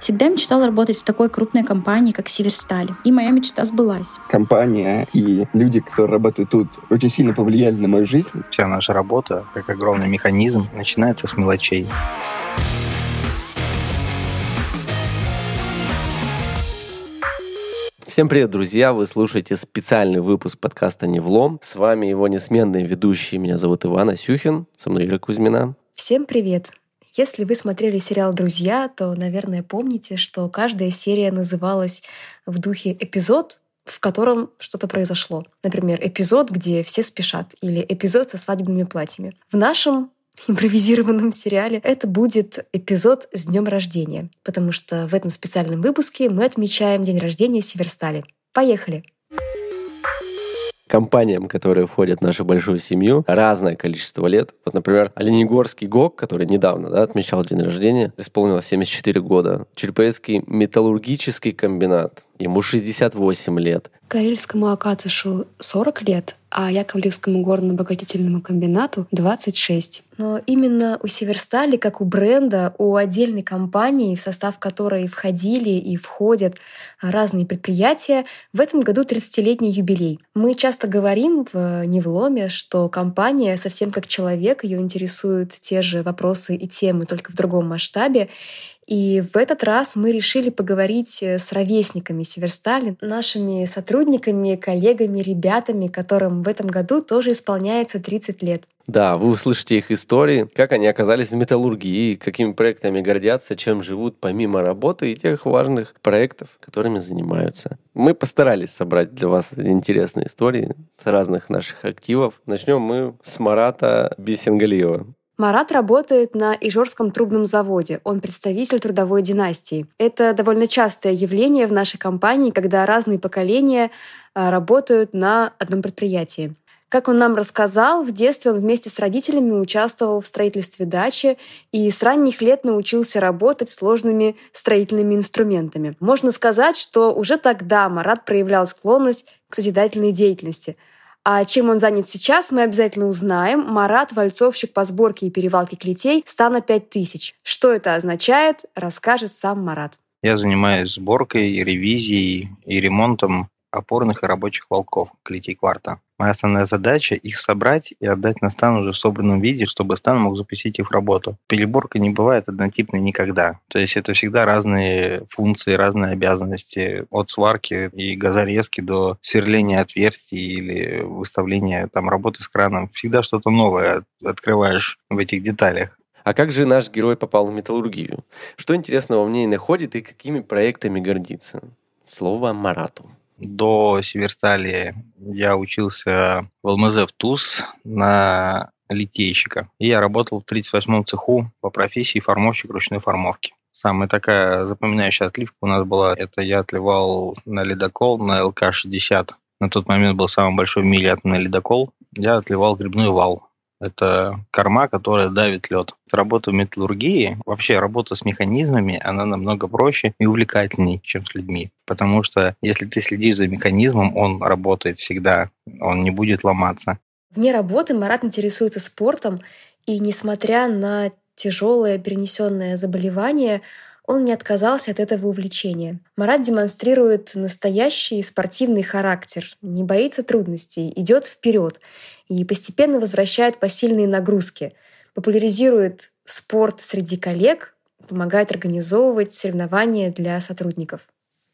Всегда мечтала работать в такой крупной компании, как Северсталь. И моя мечта сбылась. Компания и люди, которые работают тут, очень сильно повлияли на мою жизнь. Вся наша работа, как огромный механизм, начинается с мелочей. Всем привет, друзья! Вы слушаете специальный выпуск подкаста «Невлом». С вами его несменные ведущие. Меня зовут Иван Асюхин, со мной Юлия Кузьмина. Всем привет! Если вы смотрели сериал «Друзья», то, наверное, помните, что каждая серия называлась в духе «эпизод», в котором что-то произошло. Например, эпизод, где все спешат, или эпизод со свадебными платьями. В нашем импровизированном сериале, это будет эпизод с днем рождения, потому что в этом специальном выпуске мы отмечаем день рождения Северстали. Поехали! Компаниям, которые входят в нашу большую семью, разное количество лет. Вот, например, Оленегорский ГОК, который недавно да, отмечал день рождения, исполнилось 74 года. Черепецкий металлургический комбинат, ему 68 лет. Карельскому Акатышу 40 лет, а Яковлевскому горно-обогатительному комбинату 26. Но именно у Северстали, как у бренда, у отдельной компании, в состав которой входили и входят разные предприятия, в этом году 30-летний юбилей. Мы часто говорим в Невломе, что компания совсем как человек, ее интересуют те же вопросы и темы, только в другом масштабе. И в этот раз мы решили поговорить э, с ровесниками Северстали, нашими сотрудниками, коллегами, ребятами, которым в этом году тоже исполняется 30 лет. Да, вы услышите их истории, как они оказались в металлургии, какими проектами гордятся, чем живут помимо работы и тех важных проектов, которыми занимаются. Мы постарались собрать для вас интересные истории с разных наших активов. Начнем мы с Марата Бисенгалиева. Марат работает на Ижорском трубном заводе. Он представитель трудовой династии. Это довольно частое явление в нашей компании, когда разные поколения а, работают на одном предприятии. Как он нам рассказал, в детстве он вместе с родителями участвовал в строительстве дачи и с ранних лет научился работать сложными строительными инструментами. Можно сказать, что уже тогда Марат проявлял склонность к созидательной деятельности – а чем он занят сейчас, мы обязательно узнаем. Марат – вальцовщик по сборке и перевалке клетей стана 5000. Что это означает, расскажет сам Марат. Я занимаюсь сборкой, ревизией и ремонтом опорных и рабочих волков клетей кварта. Моя основная задача – их собрать и отдать на стан уже в собранном виде, чтобы стан мог запустить их в работу. Переборка не бывает однотипной никогда. То есть это всегда разные функции, разные обязанности. От сварки и газорезки до сверления отверстий или выставления там работы с краном. Всегда что-то новое открываешь в этих деталях. А как же наш герой попал в металлургию? Что интересного в ней находит и какими проектами гордится? Слово Марату. До Северстали я учился в ЛМЗ в ТУЗ на литейщика. И я работал в 38-м цеху по профессии формовщик ручной формовки. Самая такая запоминающая отливка у нас была, это я отливал на ледокол на ЛК-60. На тот момент был самый большой атомный ледокол. Я отливал грибной вал. Это корма, которая давит лед. Работа в металлургии, вообще работа с механизмами, она намного проще и увлекательней, чем с людьми. Потому что если ты следишь за механизмом, он работает всегда, он не будет ломаться. Вне работы Марат интересуется спортом, и несмотря на тяжелое перенесенное заболевание, он не отказался от этого увлечения. Марат демонстрирует настоящий спортивный характер, не боится трудностей, идет вперед и постепенно возвращает посильные нагрузки, популяризирует спорт среди коллег, помогает организовывать соревнования для сотрудников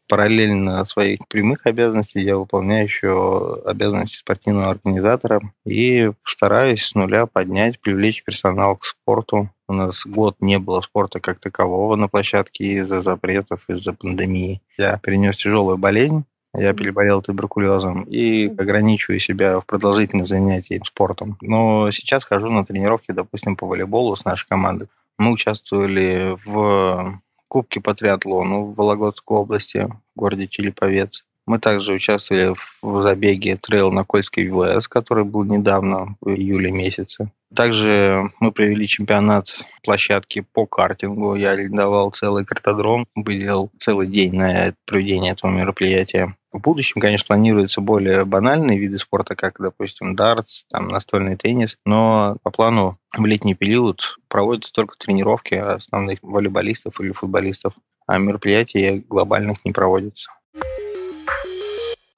параллельно своих прямых обязанностей я выполняю еще обязанности спортивного организатора и стараюсь с нуля поднять, привлечь персонал к спорту. У нас год не было спорта как такового на площадке из-за запретов, из-за пандемии. Я перенес тяжелую болезнь, я переболел туберкулезом и ограничиваю себя в продолжительном занятии спортом. Но сейчас хожу на тренировки, допустим, по волейболу с нашей командой. Мы участвовали в Кубке по триатлону в Вологодской области, в городе Челеповец. Мы также участвовали в забеге трейл на Кольской ВВС, который был недавно, в июле месяце. Также мы провели чемпионат площадки по картингу. Я арендовал целый картодром, выделил целый день на проведение этого мероприятия. В будущем, конечно, планируются более банальные виды спорта, как, допустим, дартс, там, настольный теннис, но по плану в летний период проводятся только тренировки основных волейболистов или футболистов. а мероприятий глобальных не проводится.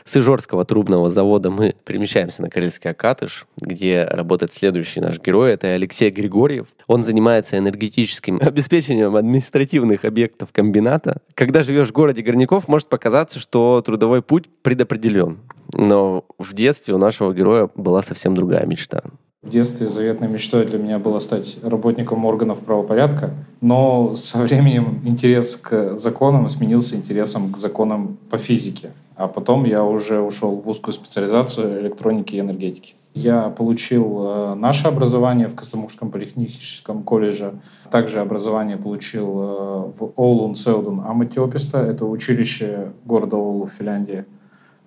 С Ижорского трубного завода мы перемещаемся на Карельский Акатыш, где работает следующий наш герой. Это Алексей Григорьев. Он занимается энергетическим обеспечением административных объектов комбината. Когда живешь в городе Горняков, может показаться, что трудовой путь предопределен. Но в детстве у нашего героя была совсем другая мечта. В детстве заветной мечтой для меня было стать работником органов правопорядка, но со временем интерес к законам сменился интересом к законам по физике. А потом я уже ушел в узкую специализацию электроники и энергетики. Я получил э, наше образование в Костомукшском политехническом колледже. Также образование получил э, в Оулун Сеудун Аматиописта. Это училище города Оулу в Финляндии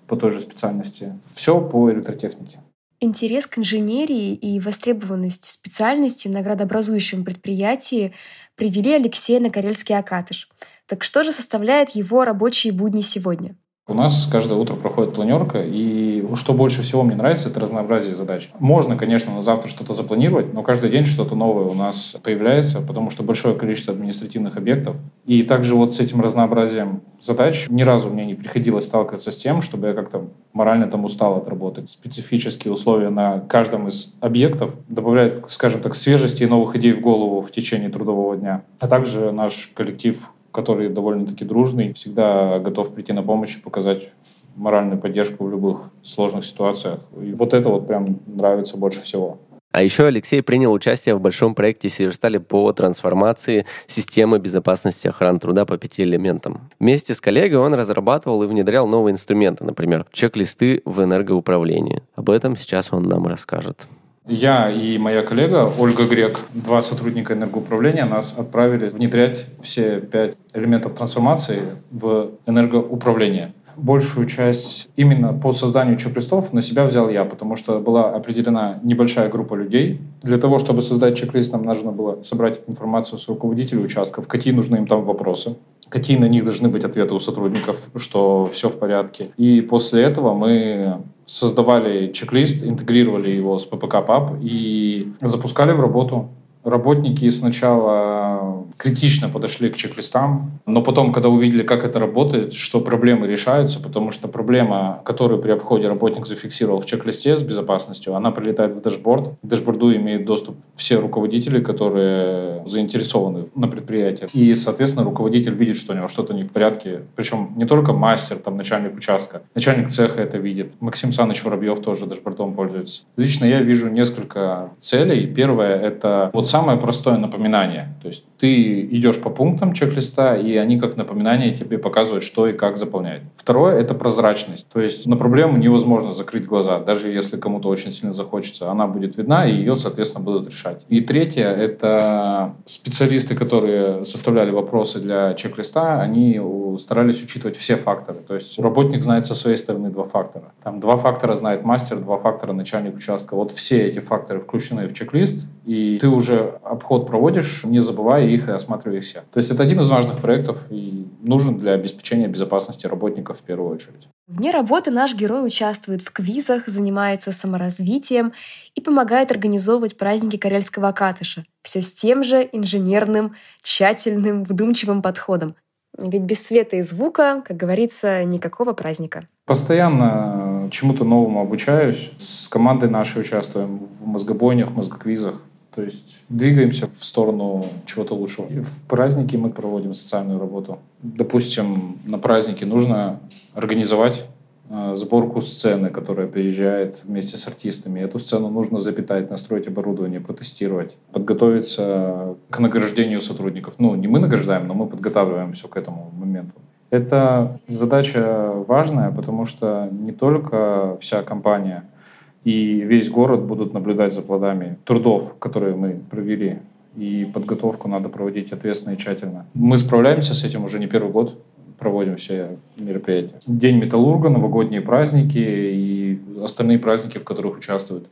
по той же специальности. Все по электротехнике. Интерес к инженерии и востребованность специальности на градообразующем предприятии привели Алексея на Карельский Акатыш. Так что же составляет его рабочие будни сегодня? У нас каждое утро проходит планерка, и что больше всего мне нравится, это разнообразие задач. Можно, конечно, на завтра что-то запланировать, но каждый день что-то новое у нас появляется, потому что большое количество административных объектов. И также вот с этим разнообразием задач ни разу мне не приходилось сталкиваться с тем, чтобы я как-то морально там устал от работы. Специфические условия на каждом из объектов добавляют, скажем так, свежести и новых идей в голову в течение трудового дня. А также наш коллектив который довольно-таки дружный, всегда готов прийти на помощь и показать моральную поддержку в любых сложных ситуациях. И вот это вот прям нравится больше всего. А еще Алексей принял участие в большом проекте Северстали по трансформации системы безопасности охраны труда по пяти элементам. Вместе с коллегой он разрабатывал и внедрял новые инструменты, например, чек-листы в энергоуправлении. Об этом сейчас он нам расскажет. Я и моя коллега Ольга Грек, два сотрудника энергоуправления, нас отправили внедрять все пять элементов трансформации в энергоуправление большую часть именно по созданию чек-листов на себя взял я, потому что была определена небольшая группа людей. Для того, чтобы создать чек-лист, нам нужно было собрать информацию с руководителей участков, какие нужны им там вопросы, какие на них должны быть ответы у сотрудников, что все в порядке. И после этого мы создавали чек-лист, интегрировали его с ППК ПАП и запускали в работу. Работники сначала критично подошли к чек-листам, но потом, когда увидели, как это работает, что проблемы решаются, потому что проблема, которую при обходе работник зафиксировал в чек-листе с безопасностью, она прилетает в дашборд. К дашборду имеют доступ все руководители, которые заинтересованы на предприятии. И, соответственно, руководитель видит, что у него что-то не в порядке. Причем не только мастер, там, начальник участка, начальник цеха это видит. Максим Саныч Воробьев тоже дашбордом пользуется. Лично я вижу несколько целей. Первое — это вот самое простое напоминание. То есть ты идешь по пунктам чек-листа, и они как напоминание тебе показывают, что и как заполнять. Второе — это прозрачность. То есть на проблему невозможно закрыть глаза, даже если кому-то очень сильно захочется. Она будет видна, и ее, соответственно, будут решать. И третье — это специалисты, которые составляли вопросы для чек-листа, они старались учитывать все факторы. То есть работник знает со своей стороны два фактора. Там два фактора знает мастер, два фактора начальник участка. Вот все эти факторы включены в чек-лист, и ты уже обход проводишь, не забывая их и осматривая их все. То есть это один из важных проектов и нужен для обеспечения безопасности работников в первую очередь. Вне работы наш герой участвует в квизах, занимается саморазвитием и помогает организовывать праздники Карельского Акатыша. Все с тем же инженерным, тщательным, вдумчивым подходом. Ведь без света и звука, как говорится, никакого праздника. Постоянно чему-то новому обучаюсь. С командой нашей участвуем в мозгобойнях, мозгоквизах. То есть двигаемся в сторону чего-то лучшего. И в праздники мы проводим социальную работу. Допустим, на празднике нужно организовать э, сборку сцены, которая приезжает вместе с артистами. Эту сцену нужно запитать, настроить оборудование, протестировать, подготовиться к награждению сотрудников. Ну, не мы награждаем, но мы подготавливаем все к этому моменту. Это задача важная, потому что не только вся компания – и весь город будут наблюдать за плодами трудов, которые мы провели. И подготовку надо проводить ответственно и тщательно. Мы справляемся с этим уже не первый год, проводим все мероприятия. День металлурга, новогодние праздники и остальные праздники, в которых участвуют.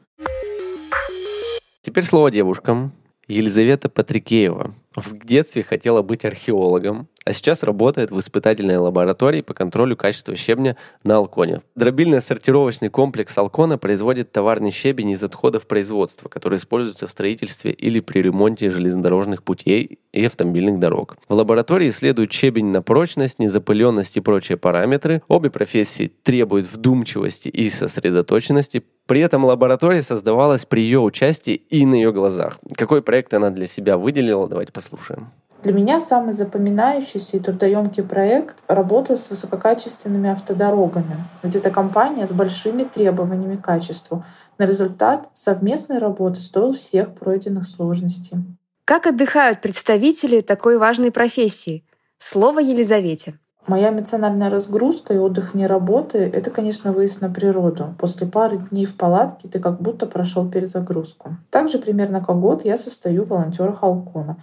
Теперь слово девушкам. Елизавета Патрикеева в детстве хотела быть археологом, а сейчас работает в испытательной лаборатории по контролю качества щебня на Алконе. Дробильно-сортировочный комплекс Алкона производит товарный щебень из отходов производства, который используется в строительстве или при ремонте железнодорожных путей и автомобильных дорог. В лаборатории исследуют щебень на прочность, незапыленность и прочие параметры. Обе профессии требуют вдумчивости и сосредоточенности, при этом лаборатория создавалась при ее участии и на ее глазах. Какой проект она для себя выделила, давайте послушаем. Для меня самый запоминающийся и трудоемкий проект — работа с высококачественными автодорогами. Ведь это компания с большими требованиями к качеству. На результат совместной работы стоил всех пройденных сложностей. Как отдыхают представители такой важной профессии? Слово Елизавете. Моя эмоциональная разгрузка и отдых вне работы — это, конечно, выезд на природу. После пары дней в палатке ты как будто прошел перезагрузку. Также примерно как год я состою в волонтерах Алкона,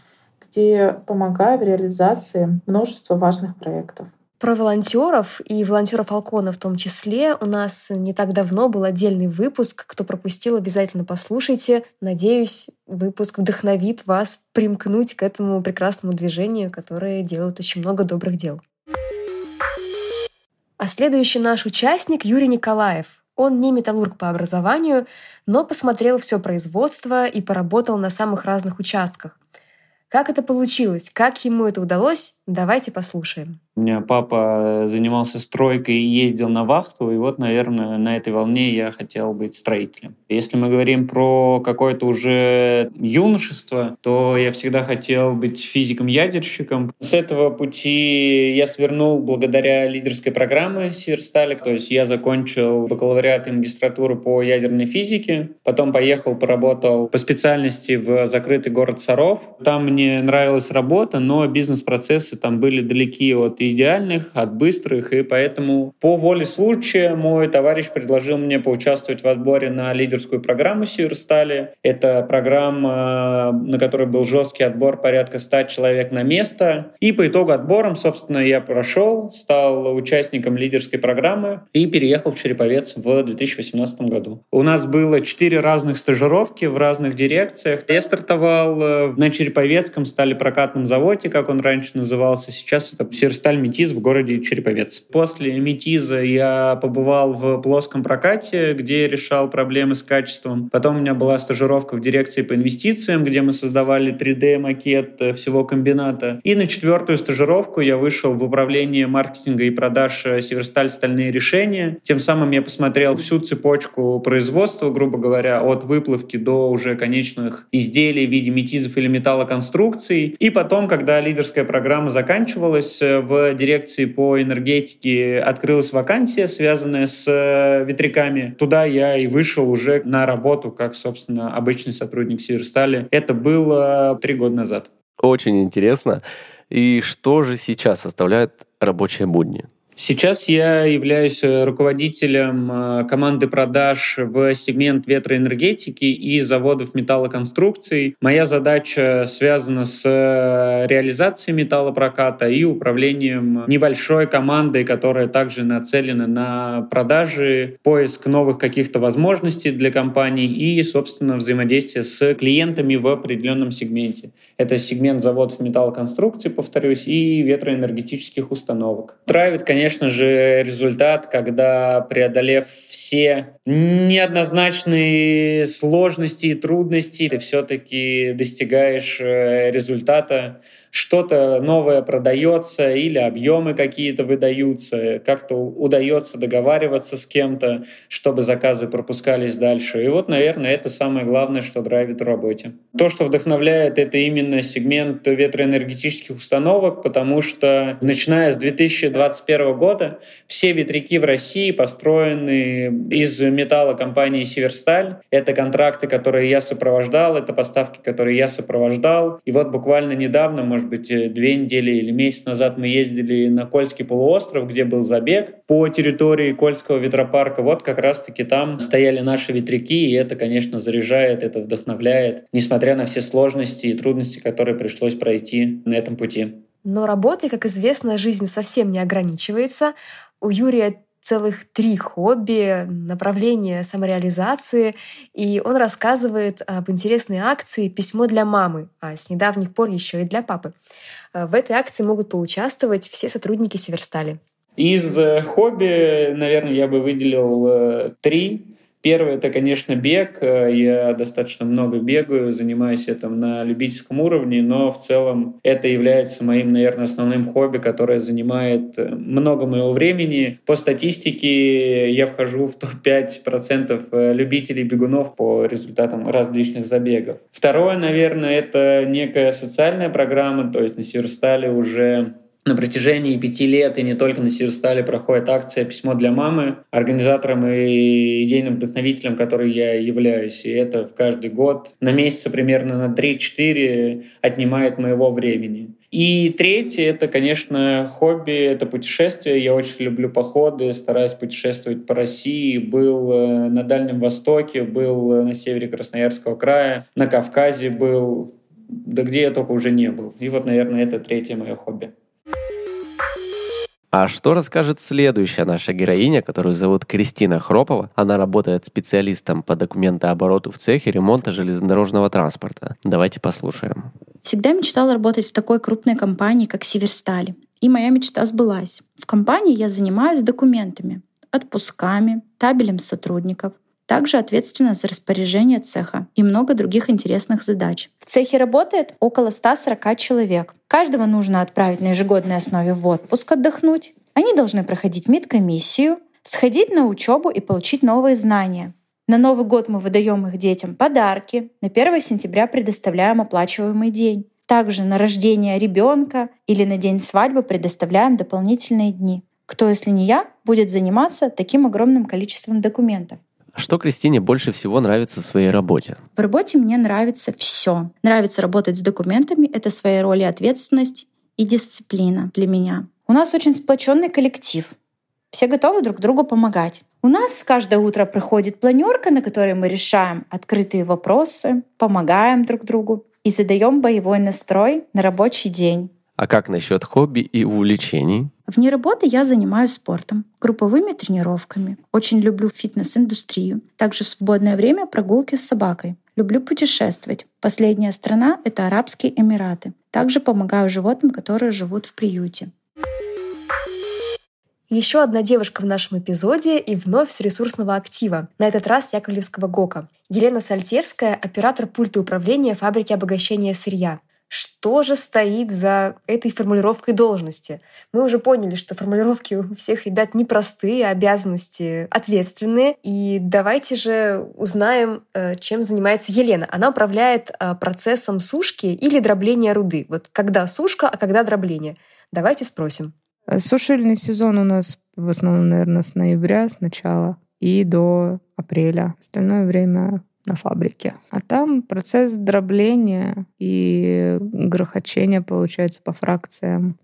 где помогаю в реализации множества важных проектов. Про волонтеров и волонтеров Алкона в том числе у нас не так давно был отдельный выпуск. Кто пропустил, обязательно послушайте. Надеюсь, выпуск вдохновит вас примкнуть к этому прекрасному движению, которое делает очень много добрых дел. А следующий наш участник Юрий Николаев. Он не металлург по образованию, но посмотрел все производство и поработал на самых разных участках. Как это получилось? Как ему это удалось? Давайте послушаем. У меня папа занимался стройкой и ездил на вахту, и вот, наверное, на этой волне я хотел быть строителем. Если мы говорим про какое-то уже юношество, то я всегда хотел быть физиком-ядерщиком. С этого пути я свернул благодаря лидерской программе Северстали, то есть я закончил бакалавриат и магистратуру по ядерной физике, потом поехал, поработал по специальности в закрытый город Саров. Там мне нравилась работа, но бизнес-процессы там были далеки от идеальных, от быстрых, и поэтому по воле случая мой товарищ предложил мне поучаствовать в отборе на лидерскую программу Северстали. Это программа, на которой был жесткий отбор порядка 100 человек на место. И по итогу отбором, собственно, я прошел, стал участником лидерской программы и переехал в Череповец в 2018 году. У нас было четыре разных стажировки в разных дирекциях. Я стартовал э, на Череповецком стали прокатном заводе, как он раньше назывался. Сейчас это Северсталь фестиваль «Метиз» в городе Череповец. После «Метиза» я побывал в плоском прокате, где решал проблемы с качеством. Потом у меня была стажировка в дирекции по инвестициям, где мы создавали 3D-макет всего комбината. И на четвертую стажировку я вышел в управление маркетинга и продаж «Северсталь стальные решения». Тем самым я посмотрел всю цепочку производства, грубо говоря, от выплавки до уже конечных изделий в виде метизов или металлоконструкций. И потом, когда лидерская программа заканчивалась, в дирекции по энергетике открылась вакансия, связанная с э, ветряками. Туда я и вышел уже на работу, как, собственно, обычный сотрудник Северстали. Это было три года назад. Очень интересно. И что же сейчас составляет рабочие будни? Сейчас я являюсь э, руководителем э, команды продаж в сегмент ветроэнергетики и заводов металлоконструкций. Моя задача связана с э, реализацией металлопроката и управлением небольшой командой, которая также нацелена на продажи, поиск новых каких-то возможностей для компаний и, собственно, взаимодействие с клиентами в определенном сегменте. Это сегмент заводов металлоконструкций, повторюсь, и ветроэнергетических установок. Драйвит, конечно, конечно же, результат, когда, преодолев все неоднозначные сложности и трудности, ты все-таки достигаешь э, результата, что-то новое продается или объемы какие-то выдаются, как-то удается договариваться с кем-то, чтобы заказы пропускались дальше. И вот, наверное, это самое главное, что драйвит в работе. То, что вдохновляет, это именно сегмент ветроэнергетических установок, потому что начиная с 2021 года все ветряки в России построены из металла компании «Северсталь». Это контракты, которые я сопровождал, это поставки, которые я сопровождал. И вот буквально недавно, может может быть, э, две недели или месяц назад мы ездили на Кольский полуостров, где был забег по территории Кольского ветропарка. Вот как раз-таки там стояли наши ветряки, и это, конечно, заряжает, это вдохновляет, несмотря на все сложности и трудности, которые пришлось пройти на этом пути. Но работой, как известно, жизнь совсем не ограничивается. У Юрия целых три хобби, направления самореализации, и он рассказывает об интересной акции «Письмо для мамы», а с недавних пор еще и для папы. Э, в этой акции могут поучаствовать все сотрудники Северстали. Из э, хобби, наверное, я бы выделил э, три. Первое — это, конечно, бег. Я достаточно много бегаю, занимаюсь этим на любительском уровне, но в целом это является моим, наверное, основным хобби, которое занимает много моего времени. По статистике я вхожу в топ-5% любителей бегунов по результатам различных забегов. Второе, наверное, это некая социальная программа, то есть на Северстале уже на протяжении пяти лет и не только на Северстале проходит акция «Письмо для мамы», организатором и идейным вдохновителем, которой я являюсь. И это в каждый год на месяца примерно на 3-4 отнимает моего времени. И третье — это, конечно, хобби, это путешествие. Я очень люблю походы, стараюсь путешествовать по России. Был э, на Дальнем Востоке, был на севере Красноярского края, на Кавказе был, да где я только уже не был. И вот, наверное, это третье мое хобби. А что расскажет следующая наша героиня, которую зовут Кристина Хропова? Она работает специалистом по документообороту в цехе ремонта железнодорожного транспорта. Давайте послушаем. Всегда мечтала работать в такой крупной компании, как Северсталь. И моя мечта сбылась. В компании я занимаюсь документами, отпусками, табелем сотрудников, также ответственна за распоряжение цеха и много других интересных задач. В цехе работает около 140 человек. Каждого нужно отправить на ежегодной основе в отпуск отдохнуть. Они должны проходить медкомиссию, сходить на учебу и получить новые знания. На Новый год мы выдаем их детям подарки. На 1 сентября предоставляем оплачиваемый день. Также на рождение ребенка или на день свадьбы предоставляем дополнительные дни. Кто, если не я, будет заниматься таким огромным количеством документов? Что Кристине больше всего нравится в своей работе? В работе мне нравится все. Нравится работать с документами, это своей роли ответственность и дисциплина для меня. У нас очень сплоченный коллектив. Все готовы друг другу помогать. У нас каждое утро проходит планерка, на которой мы решаем открытые вопросы, помогаем друг другу и задаем боевой настрой на рабочий день. А как насчет хобби и увлечений? Вне работы я занимаюсь спортом, групповыми тренировками. Очень люблю фитнес-индустрию. Также в свободное время прогулки с собакой. Люблю путешествовать. Последняя страна — это Арабские Эмираты. Также помогаю животным, которые живут в приюте. Еще одна девушка в нашем эпизоде и вновь с ресурсного актива, на этот раз Яковлевского ГОКа. Елена Сальтевская, оператор пульта управления фабрики обогащения сырья. Что же стоит за этой формулировкой должности? Мы уже поняли, что формулировки у всех ребят непростые, обязанности ответственные. И давайте же узнаем, э, чем занимается Елена. Она управляет э, процессом сушки или дробления руды. Вот когда сушка, а когда дробление? Давайте спросим. Сушильный сезон у нас в основном, наверное, с ноября, с начала и до апреля. Остальное время на фабрике. А там процесс дробления и грохочения получается по фракциям.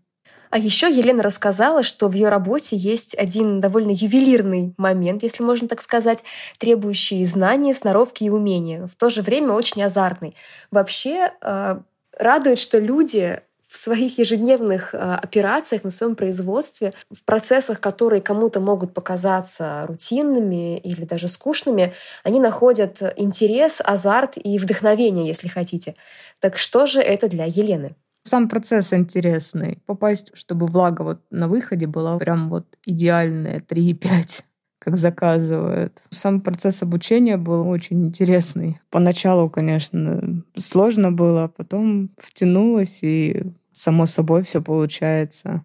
А еще Елена рассказала, что в ее работе есть один довольно ювелирный момент, если можно так сказать, требующий знания, сноровки и умения, в то же время очень азартный. Вообще э, радует, что люди в своих ежедневных э, операциях на своем производстве, в процессах, которые кому-то могут показаться рутинными или даже скучными, они находят интерес, азарт и вдохновение, если хотите. Так что же это для Елены? Сам процесс интересный. Попасть, чтобы влага вот на выходе была прям вот идеальная, 3,5 как заказывают. Сам процесс обучения был очень интересный. Поначалу, конечно, сложно было, а потом втянулась и само собой все получается.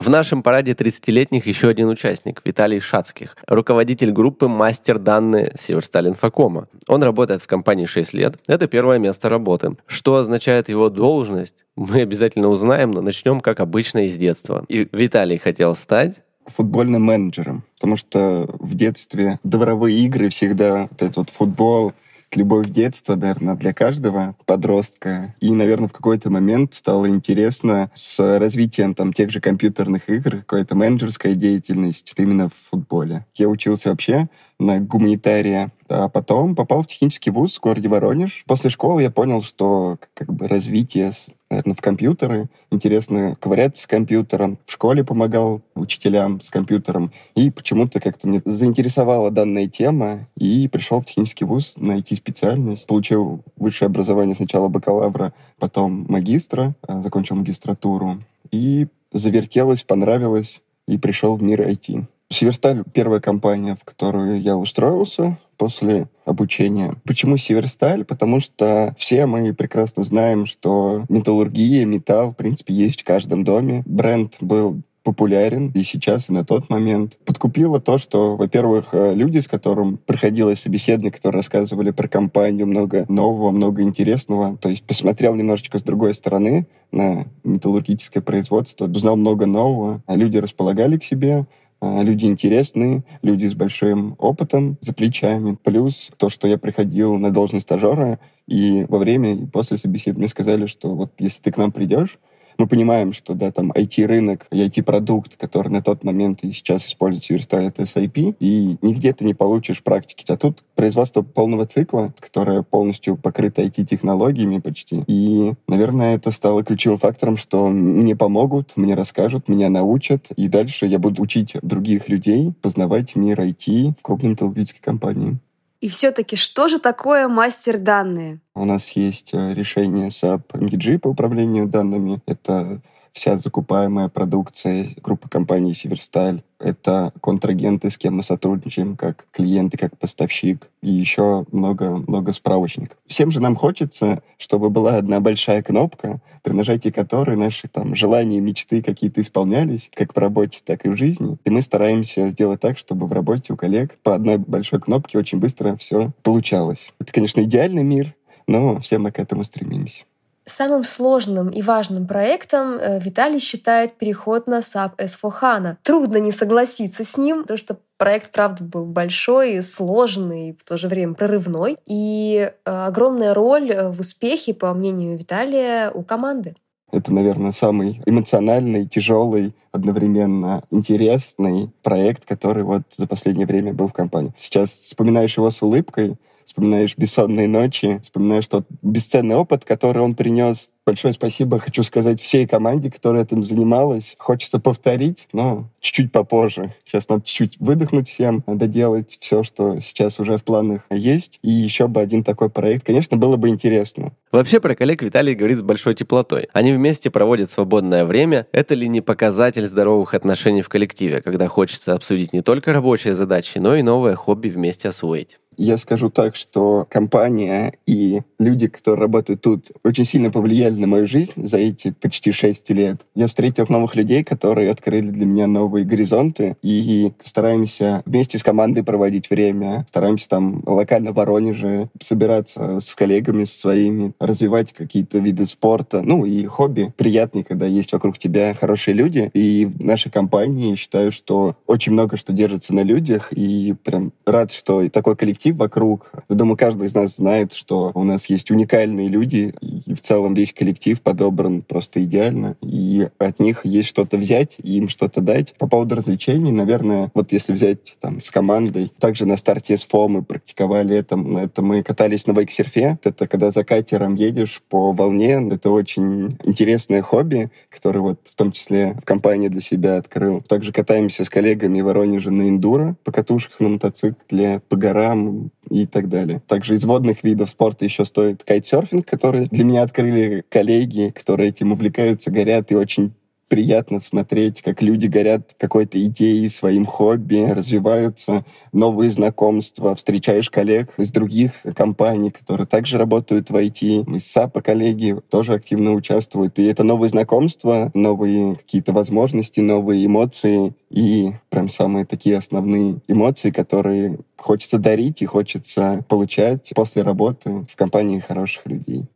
В нашем параде 30-летних еще один участник, Виталий Шацких, руководитель группы «Мастер данные Северсталь Инфокома». Он работает в компании 6 лет. Это первое место работы. Что означает его должность, мы обязательно узнаем, но начнем, как обычно, из детства. И Виталий хотел стать футбольным менеджером, потому что в детстве дворовые игры всегда, вот этот вот футбол, любовь детства, наверное, для каждого подростка. И, наверное, в какой-то момент стало интересно с развитием там тех же компьютерных игр, какая-то менеджерская деятельность именно в футболе. Я учился вообще на гуманитария А потом попал в технический вуз в городе Воронеж. После школы я понял, что как бы развитие наверное, в компьютеры. Интересно ковыряться с компьютером. В школе помогал учителям с компьютером. И почему-то как-то мне заинтересовала данная тема. И пришел в технический вуз на IT-специальность. Получил высшее образование сначала бакалавра, потом магистра. А, закончил магистратуру. И завертелось, понравилось. И пришел в мир IT. Северсталь — первая компания, в которую я устроился после обучения. Почему Северсталь? Потому что все мы прекрасно знаем, что металлургия, металл, в принципе, есть в каждом доме. Бренд был популярен и сейчас, и на тот момент. Подкупило то, что, во-первых, э, люди, с которым приходилось собеседование, которые рассказывали про компанию, много нового, много интересного. То есть посмотрел немножечко с другой стороны на металлургическое производство, узнал много нового, а люди располагали к себе, люди интересные, люди с большим опытом за плечами. Плюс то, что я приходил на должность стажера, и во время и после собеседования мне сказали, что вот если ты к нам придешь, мы понимаем, что да, там IT-рынок и IT-продукт, который на тот момент и сейчас используется Версталь, это SIP, и нигде ты не получишь практики. А тут производство полного цикла, которое полностью покрыто IT-технологиями почти. И, наверное, это стало ключевым фактором, что мне помогут, мне расскажут, меня научат, и дальше я буду учить других людей познавать мир IT в крупной металлургической компании. И все-таки что же такое мастер данные? У нас есть э, решение SAP MDG по управлению данными. Это вся закупаемая продукция группы компаний «Северсталь». Это контрагенты, с кем мы сотрудничаем, как клиенты, как поставщик, и еще много-много справочников. Всем же нам хочется, чтобы была одна большая кнопка, при нажатии которой наши там желания, мечты какие-то исполнялись, как в работе, так и в жизни. И мы стараемся сделать так, чтобы в работе у коллег по одной большой кнопке очень быстро все получалось. Это, конечно, идеальный мир, но все мы к этому стремимся. Самым сложным и важным проектом э, Виталий считает переход на SAP S4HANA. Трудно не согласиться с ним, потому что проект, правда, был большой, сложный, в то же время прорывной. И э, огромная роль э, в успехе, по мнению Виталия, у команды. Это, наверное, самый эмоциональный, тяжелый, одновременно интересный проект, который вот за последнее время был в компании. Сейчас вспоминаешь его с улыбкой, вспоминаешь бессонные ночи, вспоминаешь тот бесценный опыт, который он принес. Большое спасибо хочу сказать всей команде, которая этим занималась. Хочется повторить, но чуть-чуть попозже. Сейчас надо чуть-чуть выдохнуть всем, надо делать все, что сейчас уже в планах есть. И еще бы один такой проект, конечно, было бы интересно. Вообще про коллег Виталий говорит с большой теплотой. Они вместе проводят свободное время. Это ли не показатель здоровых отношений в коллективе, когда хочется обсудить не только рабочие задачи, но и новое хобби вместе освоить? Я скажу так, что компания и люди, которые работают тут, очень сильно повлияли на мою жизнь за эти почти шесть лет. Я встретил новых людей, которые открыли для меня новые горизонты, и стараемся вместе с командой проводить время, стараемся там локально в Воронеже собираться с коллегами своими, развивать какие-то виды спорта, ну и хобби. Приятнее, когда есть вокруг тебя хорошие люди, и в нашей компании считаю, что очень много что держится на людях, и прям рад, что такой коллектив вокруг. Я думаю, каждый из нас знает, что у нас есть уникальные люди, и в целом весь коллектив подобран просто идеально, и от них есть что-то взять, им что-то дать. По поводу развлечений, наверное, вот если взять там с командой, также на старте СФО мы практиковали это, это мы катались на вейксерфе, это когда за катером едешь по волне, это очень интересное хобби, которое вот в том числе в компании для себя открыл. Также катаемся с коллегами в Воронеже на эндуро, по катушках на мотоцикле, по горам, и так далее. Также из водных видов спорта еще стоит кайтсерфинг, который для меня открыли коллеги, которые этим увлекаются, горят и очень приятно смотреть, как люди горят какой-то идеей, своим хобби, развиваются, новые знакомства, встречаешь коллег из других компаний, которые также работают в IT, из САПа коллеги тоже активно участвуют. И это новые знакомства, новые какие-то возможности, новые эмоции и прям самые такие основные эмоции, которые хочется дарить и хочется получать после работы в компании хороших людей.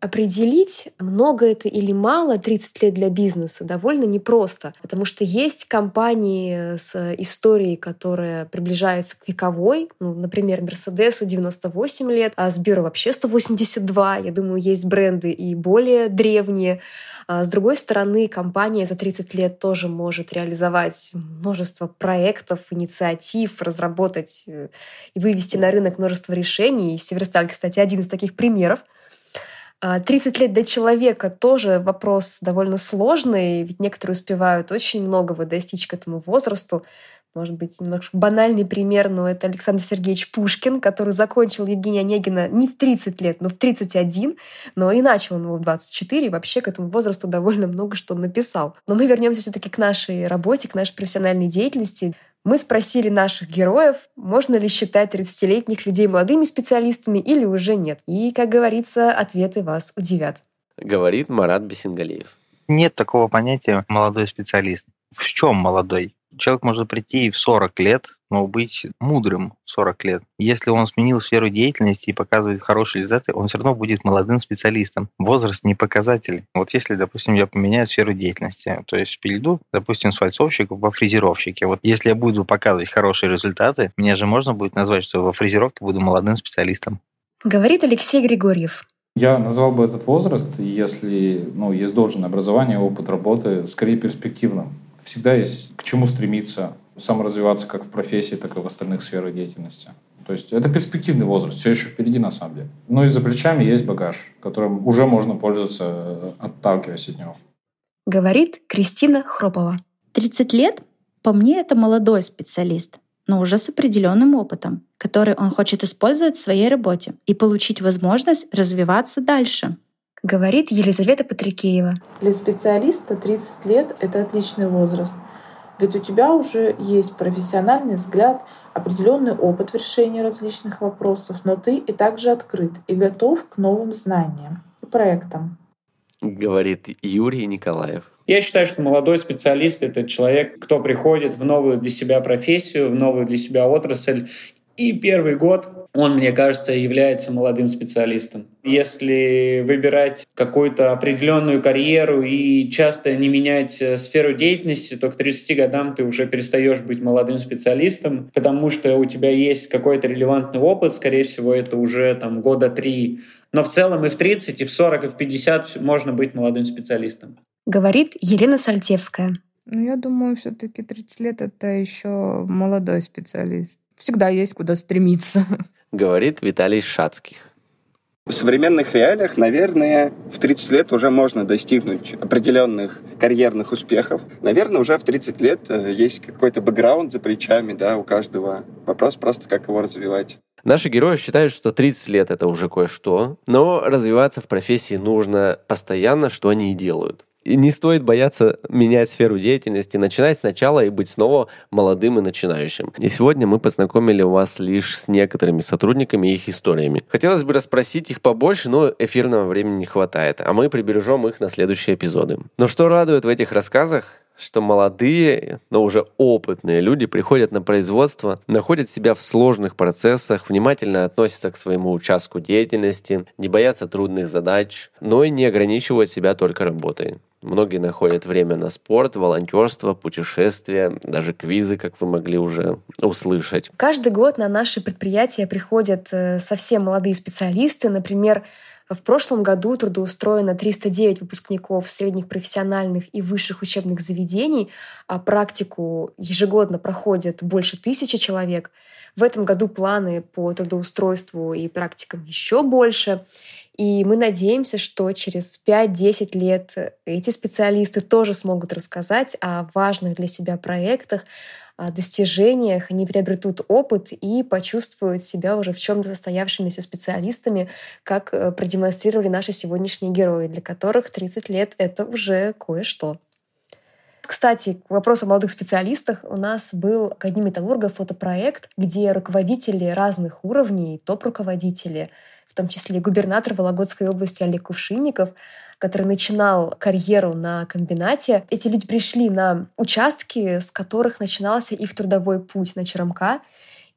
Определить, много это или мало 30 лет для бизнеса, довольно непросто, потому что есть компании с историей, которая приближается к вековой. Ну, например, Мерседесу 98 лет, а Сберу вообще 182. Я думаю, есть бренды и более древние. А с другой стороны, компания за 30 лет тоже может реализовать множество проектов, инициатив, разработать э, и вывести на рынок множество решений. И Северсталь, кстати, один из таких примеров — 30 а, лет до человека тоже вопрос довольно сложный, ведь некоторые успевают очень многого достичь к этому возрасту. Может быть, немножко банальный пример, но это Александр Сергеевич Пушкин, который закончил Евгения Онегина не в 30 лет, но в 31, но и начал он его в 24, и вообще к этому возрасту довольно много что написал. Но мы вернемся все-таки к нашей работе, к нашей профессиональной деятельности. Мы спросили наших героев, можно ли считать 30-летних людей молодыми специалистами или уже нет. И, как говорится, ответы вас удивят. Говорит Марат Бесингалеев. Нет такого понятия «молодой специалист». В чем молодой? Человек может прийти в 40 лет, но быть мудрым 40 лет. Если он сменил сферу деятельности и показывает хорошие результаты, он все равно будет молодым специалистом. Возраст не показатель. Вот если, допустим, я поменяю сферу деятельности, то есть перейду, допустим, с фальцовщика во фрезеровщике. Вот если я буду показывать хорошие результаты, меня же можно будет назвать, что во фрезеровке буду молодым специалистом. Говорит Алексей Григорьев. Я назвал бы этот возраст, если ну, есть должное образование, опыт работы, скорее перспективным всегда есть к чему стремиться, саморазвиваться как в профессии, так и в остальных сферах деятельности. То есть это перспективный возраст, все еще впереди на самом деле. Но и за плечами есть багаж, которым уже можно пользоваться, э, отталкиваясь от него. Говорит Кристина Хропова. 30 лет, по мне, это молодой специалист, но уже с определенным опытом, который он хочет использовать в своей работе и получить возможность развиваться дальше говорит Елизавета Патрикеева. Для специалиста 30 лет — это отличный возраст. Ведь у тебя уже есть профессиональный взгляд, определенный опыт в решении различных вопросов, но ты и также открыт и готов к новым знаниям и проектам. Говорит Юрий Николаев. Я считаю, что молодой специалист — это человек, кто приходит в новую для себя профессию, в новую для себя отрасль и первый год он, мне кажется, является молодым специалистом. Если выбирать какую-то определенную карьеру и часто не менять э, сферу деятельности, то к 30 годам ты уже перестаешь быть молодым специалистом, потому что у тебя есть какой-то релевантный опыт, скорее всего, это уже там года три. Но в целом и в 30, и в 40, и в 50 можно быть молодым специалистом. Говорит Елена Сальтевская. Ну, я думаю, все-таки 30 лет это еще молодой специалист всегда есть куда стремиться. Говорит Виталий Шацких. В современных реалиях, наверное, в 30 лет уже можно достигнуть определенных карьерных успехов. Наверное, уже в 30 лет э, есть какой-то бэкграунд за плечами, да, у каждого. Вопрос просто, как его развивать. Наши герои считают, что 30 лет это уже кое-что, но развиваться в профессии нужно постоянно, что они и делают. Не стоит бояться менять сферу деятельности, начинать сначала и быть снова молодым и начинающим. И сегодня мы познакомили вас лишь с некоторыми сотрудниками и их историями. Хотелось бы расспросить их побольше, но эфирного времени не хватает, а мы прибережем их на следующие эпизоды. Но что радует в этих рассказах? что молодые, но уже опытные люди приходят на производство, находят себя в сложных процессах, внимательно относятся к своему участку деятельности, не боятся трудных задач, но и не ограничивают себя только работой. Многие находят время на спорт, волонтерство, путешествия, даже квизы, как вы могли уже услышать. Каждый год на наши предприятия приходят э, совсем молодые специалисты. Например, в прошлом году трудоустроено 309 выпускников средних профессиональных и высших учебных заведений, а практику ежегодно проходит больше тысячи человек. В этом году планы по трудоустройству и практикам еще больше. И мы надеемся, что через 5-10 лет эти специалисты тоже смогут рассказать о важных для себя проектах, о достижениях, они приобретут опыт и почувствуют себя уже в чем-то состоявшимися специалистами, как э, продемонстрировали наши сегодняшние герои, для которых 30 лет — это уже кое-что. Кстати, к вопросу о молодых специалистах. У нас был Академия металлурга фотопроект, где руководители разных уровней, топ-руководители, в том числе губернатор Вологодской области Олег Кувшинников, который начинал карьеру на комбинате. Эти люди пришли на участки, с которых начинался их трудовой путь на Черемка.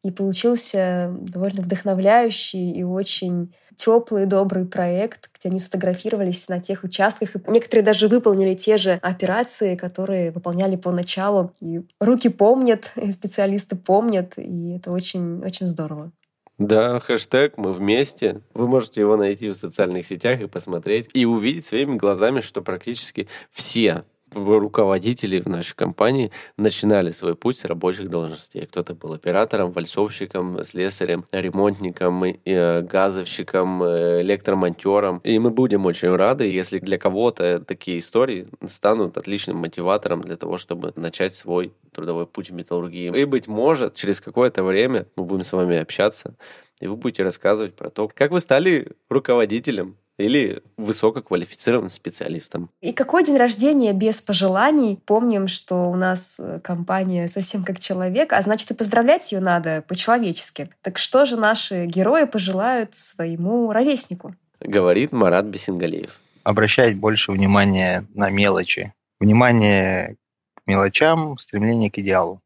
и получился довольно вдохновляющий и очень теплый, добрый проект, где они сфотографировались на тех участках. И некоторые даже выполнили те же операции, которые выполняли поначалу. И руки помнят, и специалисты помнят, и это очень-очень здорово. Да, хэштег «Мы вместе». Вы можете его найти в социальных сетях и посмотреть, и увидеть своими глазами, что практически все руководители в нашей компании начинали свой путь с рабочих должностей. Кто-то был оператором, вальсовщиком, слесарем, ремонтником, э, газовщиком, э, электромонтером. И мы будем очень рады, если для кого-то такие истории станут отличным мотиватором для того, чтобы начать свой трудовой путь в металлургии. И, быть может, через какое-то время мы будем с вами общаться, и вы будете рассказывать про то, как вы стали руководителем или высококвалифицированным специалистом. И какой день рождения без пожеланий? Помним, что у нас э, компания совсем как человек, а значит и поздравлять ее надо по-человечески. Так что же наши герои пожелают своему ровеснику? Говорит Марат Бесингалеев. Обращать больше внимания на мелочи. Внимание к мелочам, стремление к идеалу.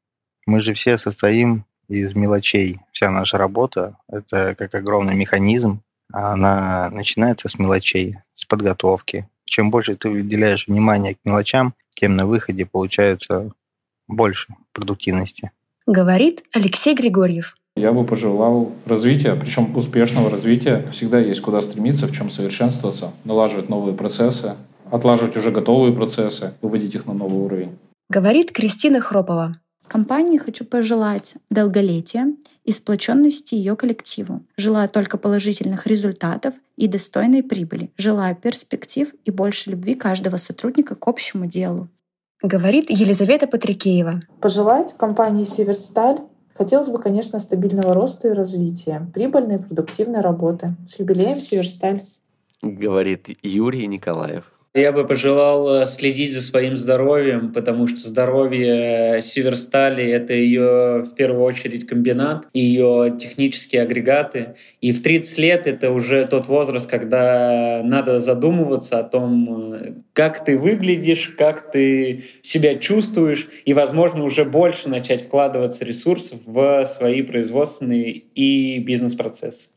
Мы же все состоим из мелочей. Вся наша работа — это как огромный механизм, она начинается с мелочей, с подготовки. Чем больше ты уделяешь внимания к мелочам, тем на выходе получается больше продуктивности. Говорит Алексей Григорьев. Я бы пожелал развития, причем успешного развития. Всегда есть куда стремиться, в чем совершенствоваться, налаживать новые процессы, отлаживать уже готовые процессы, выводить их на новый уровень. Говорит Кристина Хропова. Компании хочу пожелать долголетия и сплоченности ее коллективу. Желаю только положительных результатов и достойной прибыли. Желаю перспектив и больше любви каждого сотрудника к общему делу. Говорит Елизавета Патрикеева. Пожелать компании «Северсталь» Хотелось бы, конечно, стабильного роста и развития, прибыльной и продуктивной работы. С юбилеем «Северсталь». Говорит Юрий Николаев. Я бы пожелал э, следить за своим здоровьем, потому что здоровье Северстали — это ее, в первую очередь, комбинат, ее технические агрегаты. И в 30 лет это уже тот возраст, когда надо задумываться о том, э, как ты выглядишь, как ты себя чувствуешь, и, возможно, уже больше начать вкладываться ресурсов в свои производственные и бизнес-процессы.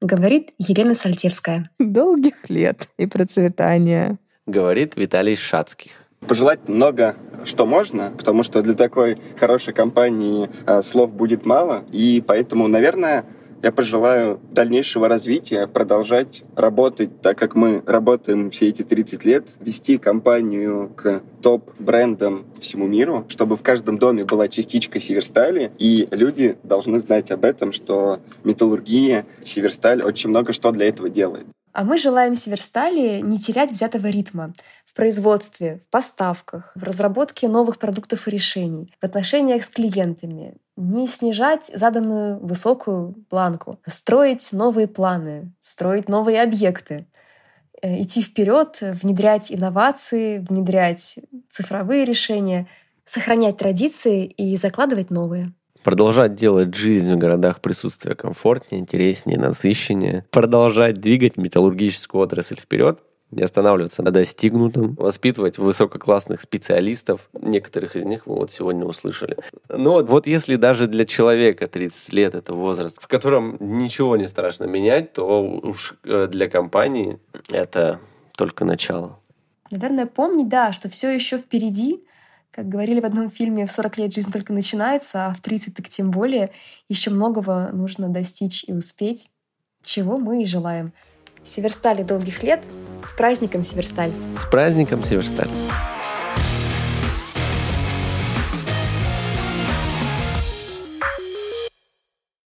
Говорит Елена Сальтевская. Долгих лет и процветания говорит Виталий Шацких. Пожелать много что можно, потому что для такой хорошей компании э, слов будет мало, и поэтому, наверное, я пожелаю дальнейшего развития, продолжать работать так, как мы работаем все эти 30 лет, вести компанию к топ-брендам всему миру, чтобы в каждом доме была частичка Северстали, и люди должны знать об этом, что металлургия, Северсталь очень много что для этого делает. А мы желаем Северстали не терять взятого ритма в производстве, в поставках, в разработке новых продуктов и решений, в отношениях с клиентами, не снижать заданную высокую планку, строить новые планы, строить новые объекты, э, идти вперед, внедрять инновации, внедрять цифровые решения, сохранять традиции и закладывать новые продолжать делать жизнь в городах присутствия комфортнее, интереснее, насыщеннее, продолжать двигать металлургическую отрасль вперед, не останавливаться на достигнутом, воспитывать высококлассных специалистов. Некоторых из них вы вот сегодня услышали. Но вот если даже для человека 30 лет это возраст, в котором ничего не страшно менять, то уж э, для компании это только начало. Наверное, помнить, да, что все еще впереди, как говорили в одном фильме, в 40 лет жизнь только начинается, а в 30 так тем более. Еще многого нужно достичь и успеть, чего мы и желаем. Северстали долгих лет. С праздником, Северсталь! С праздником, Северсталь!